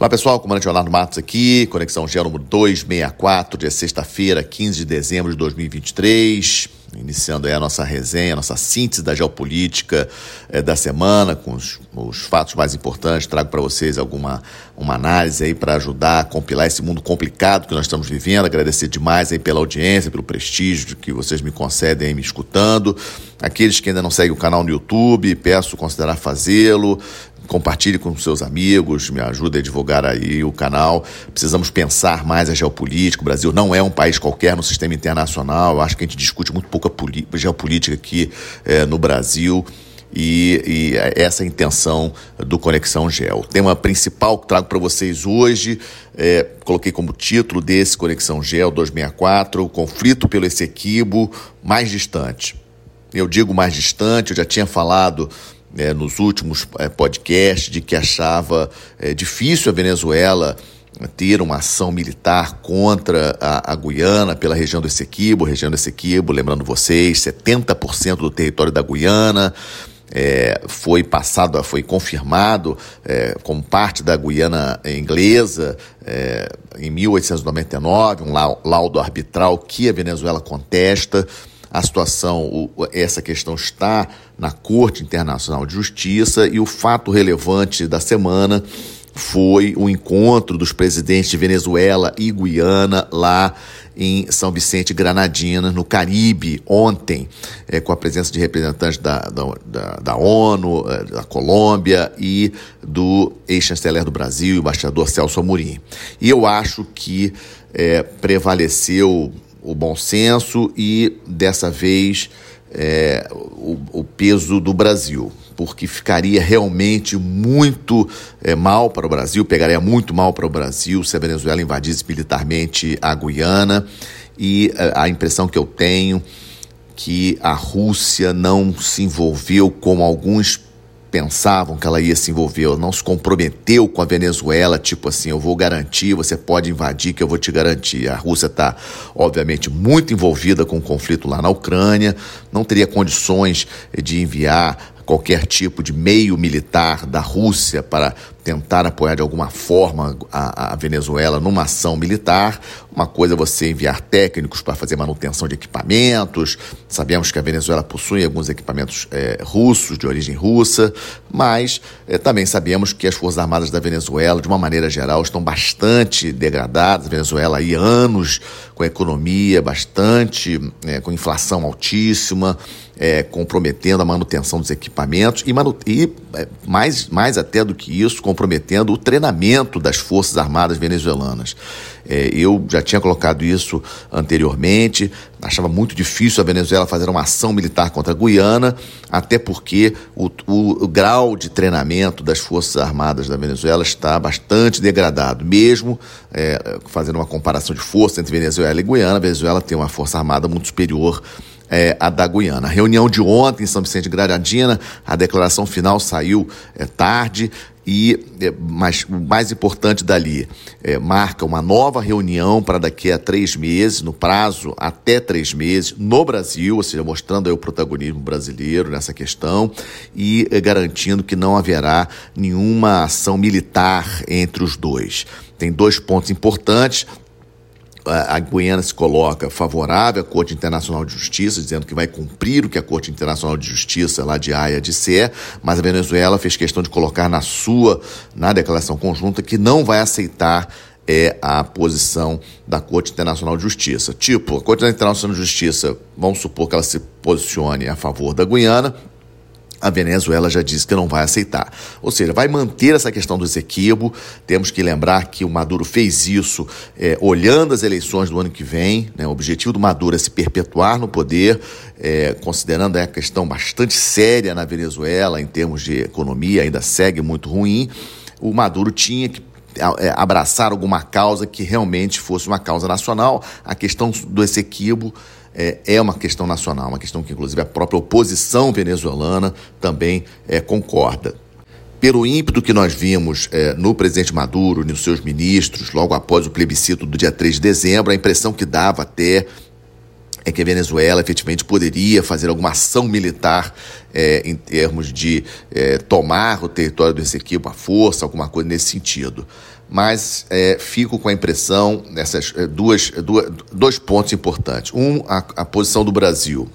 Olá pessoal, comandante Leonardo Matos aqui, Conexão Geo número 264, dia sexta-feira, 15 de dezembro de 2023. Iniciando aí a nossa resenha, a nossa síntese da geopolítica eh, da semana, com os, os, fatos mais importantes. Trago para vocês alguma uma análise aí para ajudar a compilar esse mundo complicado que nós estamos vivendo. Agradecer demais aí pela audiência, pelo prestígio que vocês me concedem aí me escutando. Aqueles que ainda não seguem o canal no YouTube, peço considerar fazê-lo compartilhe com seus amigos, me ajude a divulgar aí o canal. Precisamos pensar mais a geopolítica. O Brasil não é um país qualquer no sistema internacional. Eu acho que a gente discute muito pouca geopolítica aqui é, no Brasil. E, e, essa é intenção do Conexão Gel. O tema principal que trago para vocês hoje, é, coloquei como título desse Conexão Gel 264, o conflito pelo Essequibo mais distante. Eu digo mais distante, eu já tinha falado é, nos últimos é, podcasts de que achava é, difícil a Venezuela ter uma ação militar contra a, a, Guiana pela região do Essequibo, região do Essequibo, lembrando vocês, 70% do território da Guiana é, foi passado, foi confirmado é, como parte da Guiana inglesa é, em 1899, um laudo arbitral que a Venezuela contesta a situação, essa questão está na Corte Internacional de Justiça e o fato relevante da semana foi o encontro dos presidentes de Venezuela e Guiana lá em São Vicente Granadina, no Caribe, ontem, é, com a presença de representantes da, da, da ONU, é, da Colômbia e do ex-chanceler do Brasil, embaixador Celso Amorim. E eu acho que é, prevaleceu o bom senso e, dessa vez, é, o, o, peso do Brasil, porque ficaria realmente muito é, mal para o Brasil, pegaria muito mal para o Brasil se a Venezuela invadisse militarmente a Guiana. E é, a impressão que eu tenho que a Rússia não se envolveu como alguns pensavam que ela ia se envolver, ela não se comprometeu com a Venezuela, tipo assim, eu vou garantir, você pode invadir que eu vou te garantir. A Rússia está, obviamente, muito envolvida com o conflito lá na Ucrânia, não teria condições de enviar qualquer tipo de meio militar da Rússia para tentar apoiar de alguma forma a, a, Venezuela numa ação militar. Uma coisa é você enviar técnicos para fazer manutenção de equipamentos. Sabemos que a Venezuela possui alguns equipamentos é, russos, de origem russa, mas é, também sabemos que as Forças Armadas da Venezuela, de uma maneira geral, estão bastante degradadas. A Venezuela aí anos com a economia bastante, é, com inflação altíssima, é, comprometendo a manutenção dos equipamentos e, manu e é, mais, mais até do que isso, comprometendo o treinamento das Forças Armadas venezuelanas. É, eu já tinha colocado isso anteriormente, achava muito difícil a Venezuela fazer uma ação militar contra a Guiana, até porque o, o, o grau de treinamento das Forças Armadas da Venezuela está bastante degradado. Mesmo é, fazendo uma comparação de força entre Venezuela e Guiana, a Venezuela tem uma Força Armada muito superior é, a da Guiana. A reunião de ontem em São Vicente de Gradadina, a declaração final saiu é, tarde, e é, mas o mais importante dali é, marca uma nova reunião para daqui a três meses, no prazo até três meses, no Brasil, ou seja, mostrando o protagonismo brasileiro nessa questão e é, garantindo que não haverá nenhuma ação militar entre os dois. Tem dois pontos importantes a Guiana se coloca favorável à Corte Internacional de Justiça, dizendo que vai cumprir o que a Corte Internacional de Justiça lá de Haia disser, mas a Venezuela fez questão de colocar na sua, na declaração conjunta, que não vai aceitar é a posição da Corte Internacional de Justiça. Tipo, a Corte Internacional de Justiça, vamos supor que ela se posicione a favor da Guiana, a Venezuela já disse que não vai aceitar. Ou seja, vai manter essa questão do Esequibo. Temos que lembrar que o Maduro fez isso é, olhando as eleições do ano que vem. Né? O objetivo do Maduro é se perpetuar no poder, é, considerando a questão bastante séria na Venezuela em termos de economia, ainda segue muito ruim. O Maduro tinha que é, abraçar alguma causa que realmente fosse uma causa nacional. A questão do Essequibo é, é uma questão nacional, uma questão que, inclusive, a própria oposição venezuelana também é, concorda. Pelo ímpeto que nós vimos é, no presidente Maduro, nos seus ministros, logo após o plebiscito do dia 3 de dezembro, a impressão que dava até é que a Venezuela efetivamente poderia fazer alguma ação militar é, em termos de é, tomar o território do Ezequiel à força, alguma coisa nesse sentido. Mas é, fico com a impressão dessas é, duas, duas, dois pontos importantes. Um, a, a posição do Brasil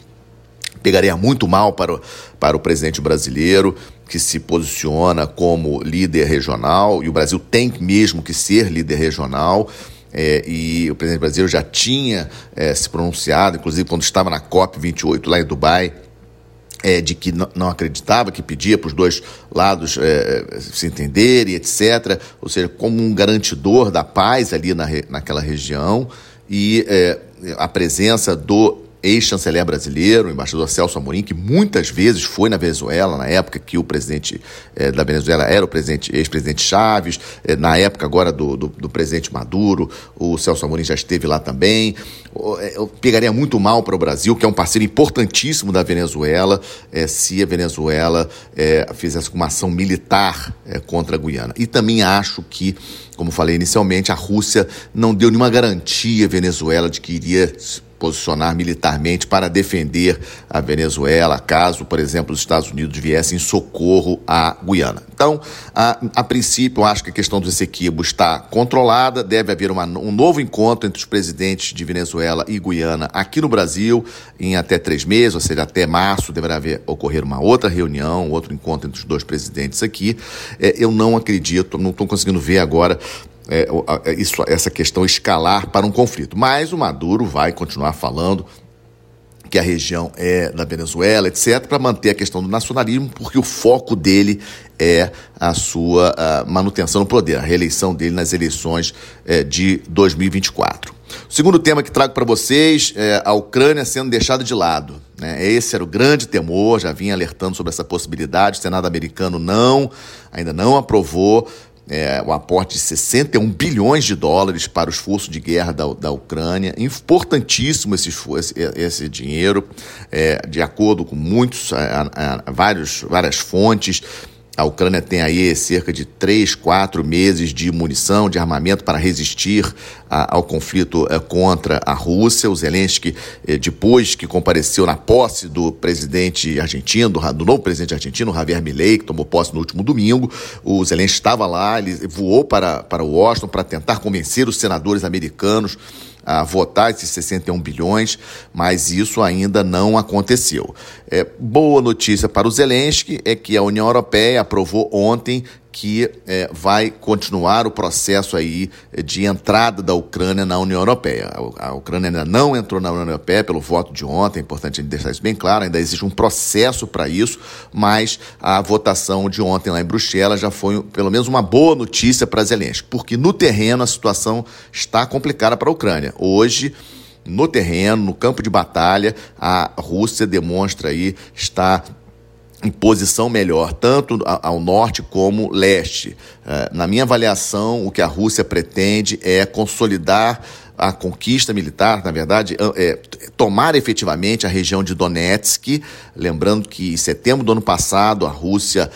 pegaria muito mal para o, para o presidente brasileiro, que se posiciona como líder regional, e o Brasil tem mesmo que ser líder regional. É, e o presidente brasileiro já tinha é, se pronunciado, inclusive quando estava na COP28 lá em Dubai, é, de que não, acreditava, que pedia para os dois lados é, se entenderem, etc. Ou seja, como um garantidor da paz ali na, naquela região. E é, a presença do ex-chanceler brasileiro, o embaixador Celso Amorim, que muitas vezes foi na Venezuela, na época que o presidente eh, da Venezuela era o presidente, ex-presidente Chaves, eh, na época agora do, do, do, presidente Maduro, o Celso Amorim já esteve lá também. Eh, eu pegaria muito mal para o Brasil, que é um parceiro importantíssimo da Venezuela, se a Venezuela fizesse uma ação militar contra a Guiana. E também acho que como falei inicialmente, a Rússia não deu nenhuma garantia à Venezuela de que iria posicionar militarmente para defender a Venezuela, caso, por exemplo, os Estados Unidos viessem em socorro à Guiana. Então, a, a princípio, eu acho que a questão do Essequibo está controlada, deve haver uma, um novo encontro entre os presidentes de Venezuela e Guiana aqui no Brasil em até três meses, ou seja, até março deverá haver, ocorrer uma outra reunião, outro encontro entre os dois presidentes aqui. É, eu não acredito, não estou conseguindo ver agora é, é, isso, essa questão escalar para um conflito. Mas o Maduro vai continuar falando que a região é da Venezuela, etc., para manter a questão do nacionalismo, porque o foco dele é a sua a manutenção no poder, a reeleição dele nas eleições é, de 2024. O segundo tema que trago para vocês é a Ucrânia sendo deixada de lado. Né? Esse era o grande temor, já vinha alertando sobre essa possibilidade. O Senado americano não, ainda não aprovou é, o aporte de 61 bilhões de dólares para o esforço de guerra da, da Ucrânia. Importantíssimo esse, esse, esse dinheiro, é, de acordo com muitos, vários, várias fontes. A Ucrânia tem aí cerca de três, quatro meses de munição, de armamento para resistir a, ao conflito eh, contra a Rússia. O Zelensky, eh, depois que compareceu na posse do presidente argentino, do, do, novo presidente argentino, Javier Milei, que tomou posse no último domingo, o Zelensky estava lá, ele voou para, para Washington para tentar convencer os senadores americanos a votar esses 61 bilhões, mas isso ainda não aconteceu. É, boa notícia para o Zelensky é que a União Europeia aprovou ontem que é, vai continuar o processo aí de entrada da Ucrânia na União Europeia. A, Ucrânia ainda não entrou na União Europeia pelo voto de ontem, é importante deixar isso bem claro, ainda existe um processo para isso, mas a votação de ontem lá em Bruxelas já foi pelo menos uma boa notícia para Zelensky, porque no terreno a situação está complicada para a Ucrânia. Hoje, no terreno, no campo de batalha, a Rússia demonstra aí estar em posição melhor, tanto ao norte como leste. É, na minha avaliação, o que a Rússia pretende é consolidar a conquista militar, na verdade, é, tomar efetivamente a região de Donetsk. Lembrando que em setembro do ano passado a Rússia,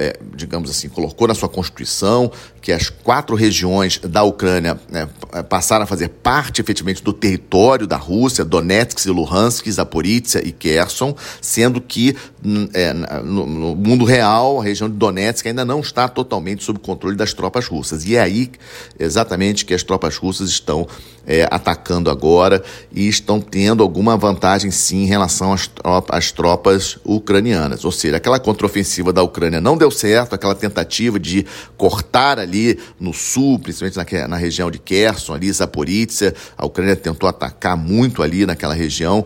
é, digamos assim, colocou na sua constituição que as quatro regiões da Ucrânia né, passaram a fazer parte efetivamente do território da Rússia, Donetsk, Luhansk, Zaporizhia e Kherson, sendo que hum, é, no, no, mundo real a região de Donetsk ainda não está totalmente sob controle das tropas russas. E é aí exatamente que as tropas russas estão é, atacando agora e estão tendo alguma vantagem sim em relação às tropas, às tropas ucranianas. Ou seja, aquela contraofensiva da Ucrânia não deu certo, aquela tentativa de cortar ali no sul, principalmente na, na região de Kherson, ali, Zaporizhia, a Ucrânia tentou atacar muito ali naquela região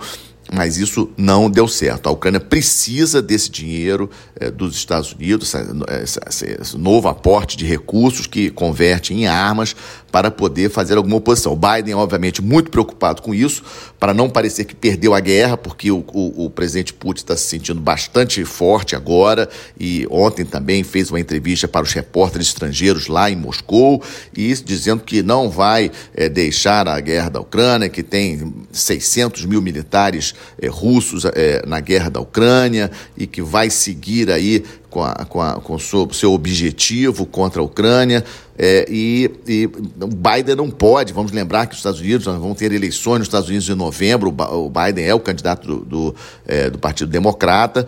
mas isso não deu certo. A Ucrânia precisa desse dinheiro é, dos Estados Unidos, esse, esse, novo aporte de recursos que converte em armas para poder fazer alguma oposição. O Biden, obviamente, muito preocupado com isso, para não parecer que perdeu a guerra, porque o, o, o presidente Putin está se sentindo bastante forte agora e ontem também fez uma entrevista para os repórteres estrangeiros lá em Moscou e dizendo que não vai é, deixar a guerra da Ucrânia, que tem 600 mil militares é, russos é, na guerra da Ucrânia e que vai seguir aí com, a, com, a, com seu, seu objetivo contra a Ucrânia. É, e, e, o Biden não pode, vamos lembrar que os Estados Unidos vão ter eleições nos Estados Unidos em novembro, o Biden é o candidato do, do, é, do Partido Democrata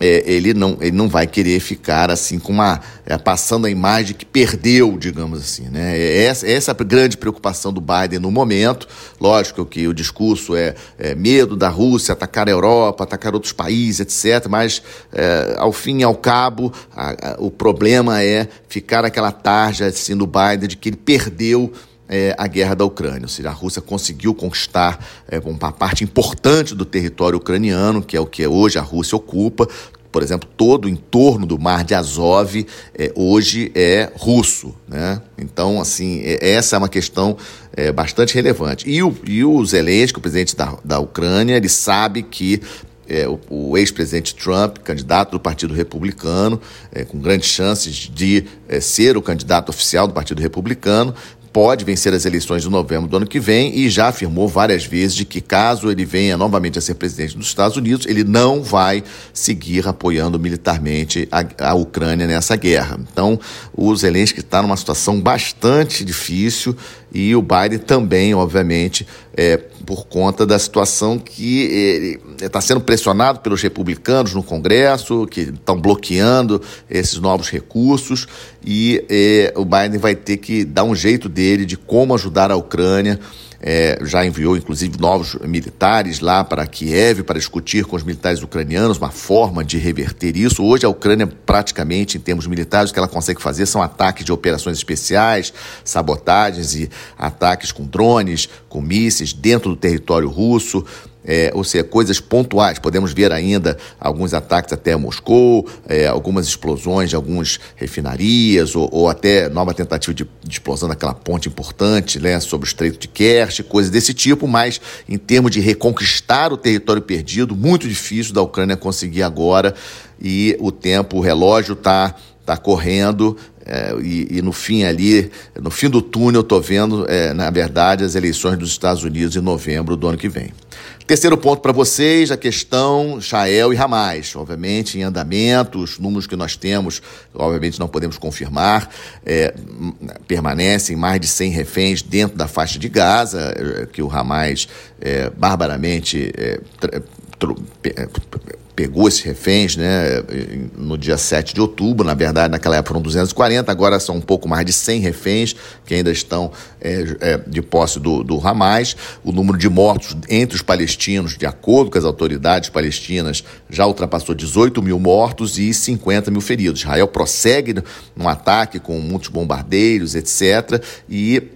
é, ele, não, ele não vai querer ficar assim com uma é, passando a imagem que perdeu, digamos assim, né? É essa, essa é a grande preocupação do Biden no momento. Lógico que o discurso é, é medo da Rússia atacar a Europa, atacar outros países, etc. Mas é, ao fim e ao cabo, a, a, o problema é ficar aquela tarja assim do Biden de que ele perdeu é, a guerra da Ucrânia, ou seja, a Rússia conseguiu conquistar é, uma parte importante do território ucraniano, que é o que hoje a Rússia ocupa. Por exemplo, todo o entorno do Mar de Azov é, hoje é russo. Né? Então, assim, é, essa é uma questão é, bastante relevante. E o, e o Zelensky, o presidente da, da Ucrânia, ele sabe que é, o, o ex-presidente Trump, candidato do Partido Republicano, é, com grandes chances de é, ser o candidato oficial do Partido Republicano, pode vencer as eleições de novembro do ano que vem e já afirmou várias vezes de que caso ele venha novamente a ser presidente dos Estados Unidos, ele não vai seguir apoiando militarmente a, a Ucrânia nessa guerra. Então, o Zelensky está numa situação bastante difícil e o Biden também, obviamente, é, por conta da situação que está sendo pressionado pelos republicanos no Congresso, que estão bloqueando esses novos recursos, e é, o Biden vai ter que dar um jeito dele de como ajudar a Ucrânia é, já enviou inclusive novos militares lá para Kiev para discutir com os militares ucranianos uma forma de reverter isso. Hoje a Ucrânia, praticamente em termos militares, o que ela consegue fazer são ataques de operações especiais, sabotagens e ataques com drones, com mísseis dentro do território russo é, ou seja, coisas pontuais. Podemos ver ainda alguns ataques até Moscou, é, algumas explosões de algumas refinarias, ou, ou até nova tentativa de, de, explosão daquela ponte importante né, sobre o Estreito de Kerch, coisas desse tipo, mas em termos de reconquistar o território perdido, muito difícil da Ucrânia conseguir agora, e o tempo, o relógio está tá correndo, é, e, e, no fim ali, no fim do túnel, estou vendo, é, na verdade, as eleições dos Estados Unidos em novembro do ano que vem. Terceiro ponto para vocês, a questão Israel e Hamas. Obviamente, em andamento, os números que nós temos, obviamente não podemos confirmar, é, permanecem mais de 100 reféns dentro da faixa de Gaza, é, que o Hamas é, barbaramente pegou esses reféns né, no dia 7 de outubro. Na verdade, naquela época foram 240, agora são um pouco mais de 100 reféns que ainda estão é, é, de posse do, do Hamas. O número de mortos entre os palestinos, de acordo com as autoridades palestinas, já ultrapassou 18 mil mortos e 50 mil feridos. Israel prossegue no ataque com muitos bombardeiros, etc. E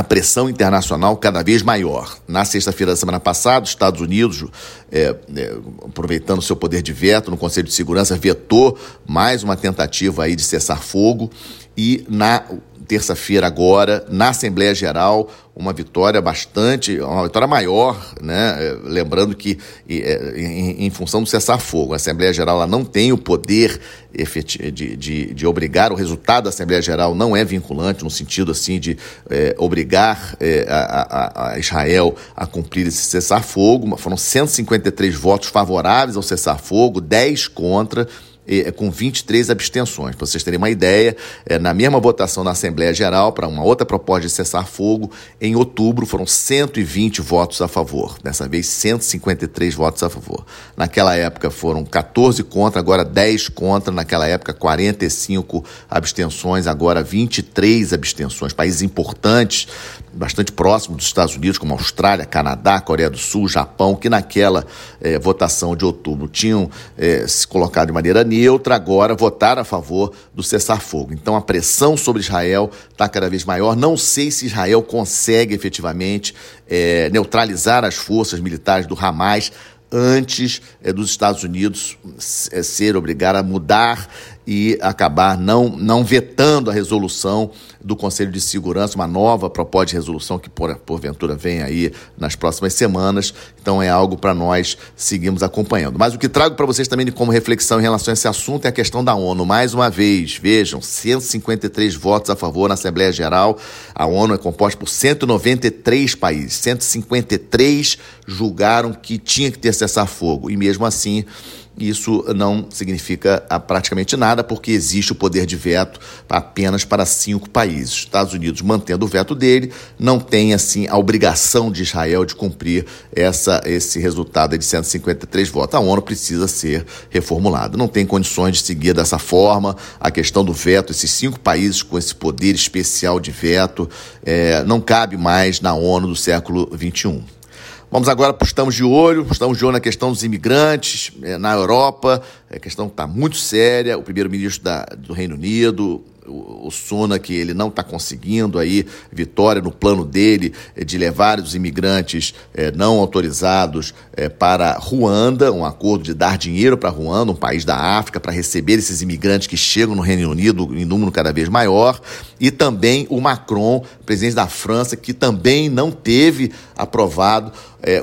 a pressão internacional cada vez maior. Na sexta-feira da semana passada, os Estados Unidos, é, é, aproveitando seu poder de veto no Conselho de Segurança, vetou mais uma tentativa aí de cessar fogo e na terça-feira agora, na Assembleia Geral, uma vitória bastante, uma vitória maior, né? É, lembrando que é, em, função do cessar-fogo, a Assembleia Geral ela não tem o poder de, de, de, obrigar, o resultado da Assembleia Geral não é vinculante, no sentido assim de é, obrigar é, a, a, Israel a cumprir esse cessar-fogo. Foram 153 votos favoráveis ao cessar-fogo, 10 contra é, com 23 abstenções. Para vocês terem uma ideia, na mesma votação na Assembleia Geral, para uma outra proposta de cessar fogo, em outubro foram 120 votos a favor. Dessa vez, 153 votos a favor. Naquela época foram 14 contra, agora 10 contra. Naquela época, 45 abstenções, agora 23 abstenções. Países importantes bastante próximo dos Estados Unidos, como Austrália, Canadá, Coreia do Sul, Japão, que naquela eh, votação de outubro tinham eh, se colocado de maneira neutra, agora votaram a favor do cessar-fogo. Então a pressão sobre Israel está cada vez maior. Não sei se Israel consegue efetivamente eh, neutralizar as forças militares do Hamas antes dos Estados Unidos ser obrigado a mudar e acabar não, não vetando a resolução do Conselho de Segurança, uma nova proposta de resolução que por, porventura vem aí nas próximas semanas. Então é algo para nós seguirmos acompanhando. Mas o que trago para vocês também como reflexão em relação a esse assunto é a questão da ONU. Mais uma vez, vejam, 153 votos a favor na Assembleia Geral. A ONU é composta por 193 países. 153 julgaram que tinha que ter cessar-fogo. E mesmo assim, isso não significa ah, praticamente nada, porque existe o poder de veto apenas para cinco países. Estados Unidos, mantendo o veto dele, não tem assim a obrigação de Israel de cumprir essa, esse resultado de 153 votos. A ONU precisa ser reformulada. Não tem condições de seguir dessa forma a questão do veto. Esses cinco países com esse poder especial de veto é, não cabe mais na ONU do século XXI. Vamos agora para estamos de olho, estamos de olho na questão dos imigrantes é, na Europa, a questão está muito séria. O primeiro-ministro do Reino Unido, o, Suna, que ele não está conseguindo aí vitória no plano dele é, de levar os imigrantes é, não autorizados é, para Ruanda, um acordo de dar dinheiro para Ruanda, um país da África, para receber esses imigrantes que chegam no Reino Unido em número cada vez maior, e também o Macron, presidente da França, que também não teve aprovado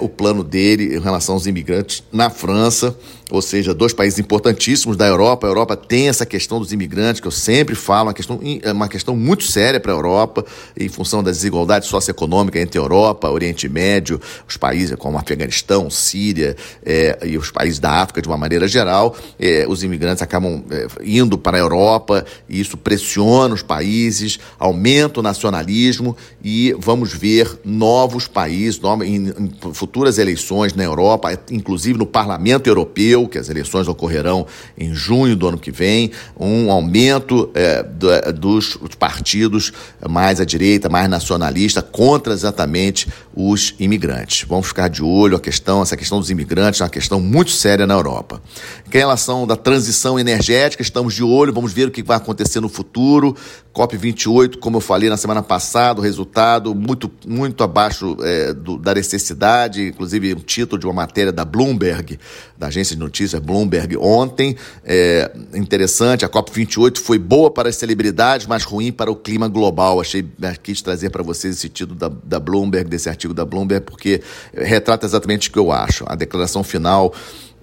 o plano dele em relação aos imigrantes na França, ou seja, dois países importantíssimos da Europa. A Europa tem essa questão dos imigrantes, que eu sempre falo, uma questão, é uma questão muito séria para a Europa, em função da desigualdade socioeconômica entre Europa, Oriente Médio, os países como Afeganistão, Síria é, e os países da África de uma maneira geral. É, os imigrantes acabam é, indo para a Europa e isso pressiona os países, aumenta o nacionalismo e vamos ver novos países, em, em futuras eleições na Europa, inclusive no Parlamento Europeu, que as eleições ocorrerão em junho do ano que vem, um aumento é, dos partidos mais à direita, mais nacionalista, contra exatamente os imigrantes. Vamos ficar de olho a questão, essa questão dos imigrantes é uma questão muito séria na Europa. Em relação da transição energética, estamos de olho, vamos ver o que vai acontecer no futuro. COP28, como eu falei na semana passada, o resultado muito, muito abaixo é, do, da necessidade, inclusive um título de uma matéria da Bloomberg, da agência de notícias Bloomberg, ontem. É, interessante, a COP28 foi boa para as celebridades, mas ruim para o clima global. Achei, quis trazer para vocês esse título da, da Bloomberg, desse artigo da Bloomberg, porque retrata exatamente o que eu acho. A declaração final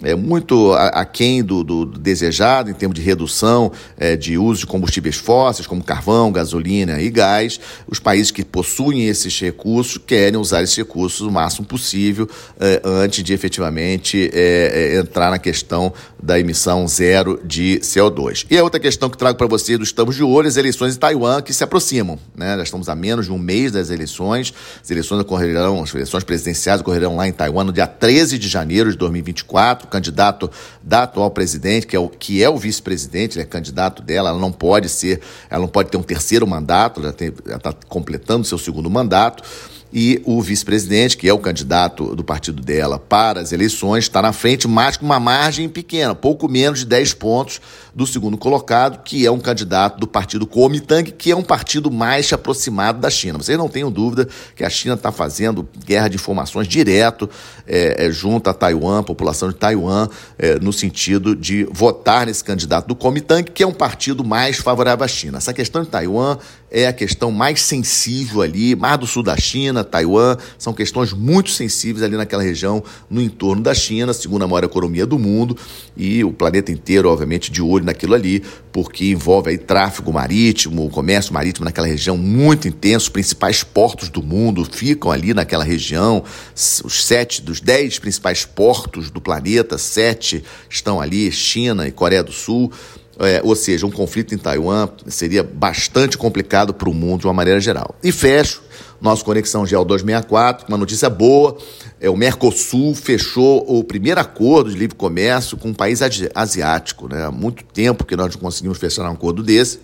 é muito aquém do, do, do desejado em termos de redução é, de uso de combustíveis fósseis, como carvão, gasolina e gás. Os países que possuem esses recursos querem usar esses recursos o máximo possível é, antes de efetivamente é, é entrar na questão da emissão zero de CO2. E a outra questão que trago para você do Estamos de Olho, as eleições em Taiwan que se aproximam. Né? Já estamos a menos de um mês das eleições. As eleições ocorrerão, as eleições presidenciais ocorrerão lá em Taiwan no dia 13 de janeiro de 2024. Candidato da atual presidente, que é o, que é o vice-presidente, é candidato dela, ela não pode ser, ela não pode ter um terceiro mandato, ela está completando seu segundo mandato e o vice-presidente, que é o candidato do partido dela para as eleições, está na frente, mas com uma margem pequena, pouco menos de 10 pontos do segundo colocado, que é um candidato do partido Kuomintang, que é um partido mais aproximado da China. Vocês não tenham dúvida que a China está fazendo guerra de informações direto é, é, junto a Taiwan, população de Taiwan, é, no sentido de votar nesse candidato do Kuomintang, que é um partido mais favorável à China. Essa questão de Taiwan é a questão mais sensível ali, mais do sul da China, Taiwan, são questões muito sensíveis ali naquela região, no entorno da China, segunda maior economia do mundo, e o planeta inteiro, obviamente, de olho naquilo ali, porque envolve aí tráfego marítimo, comércio marítimo naquela região muito intenso, os principais portos do mundo ficam ali naquela região, os sete dos dez principais portos do planeta, sete estão ali, China e Coreia do Sul. É, ou seja, um conflito em Taiwan seria bastante complicado para o mundo de uma maneira geral. E fecho nosso Conexão Geo 264, uma notícia boa, é, o Mercosul fechou o primeiro acordo de livre comércio com um país asiático. Né? Há muito tempo que nós não conseguimos fechar um acordo desse.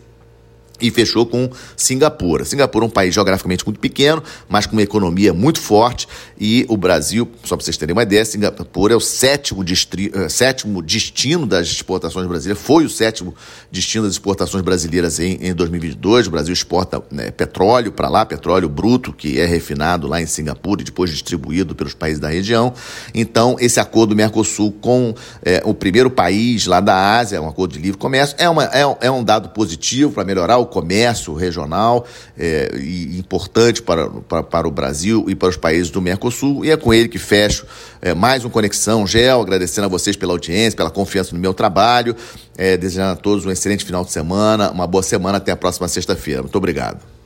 E fechou com Singapura. Singapura é um país geograficamente muito pequeno, mas com uma economia muito forte e o Brasil, só para vocês terem uma ideia, Singapura é o sétimo. Eh, sétimo destino das exportações brasileiras, foi o sétimo destino das exportações brasileiras em, em 2022. O Brasil exporta né, petróleo para lá, petróleo bruto, que é refinado lá em Singapura e depois distribuído pelos países da região. Então, esse acordo do Mercosul com é, o primeiro país lá da Ásia, um acordo de livre comércio, é, uma, é, é um dado positivo para melhorar o comércio regional é, e importante para, para, para, o Brasil e para os países do Mercosul. E é com ele que fecho é, mais um Conexão Gel, agradecendo a vocês pela audiência, pela confiança no meu trabalho, é, desejando a todos um excelente final de semana, uma boa semana, até a próxima sexta-feira. Muito obrigado.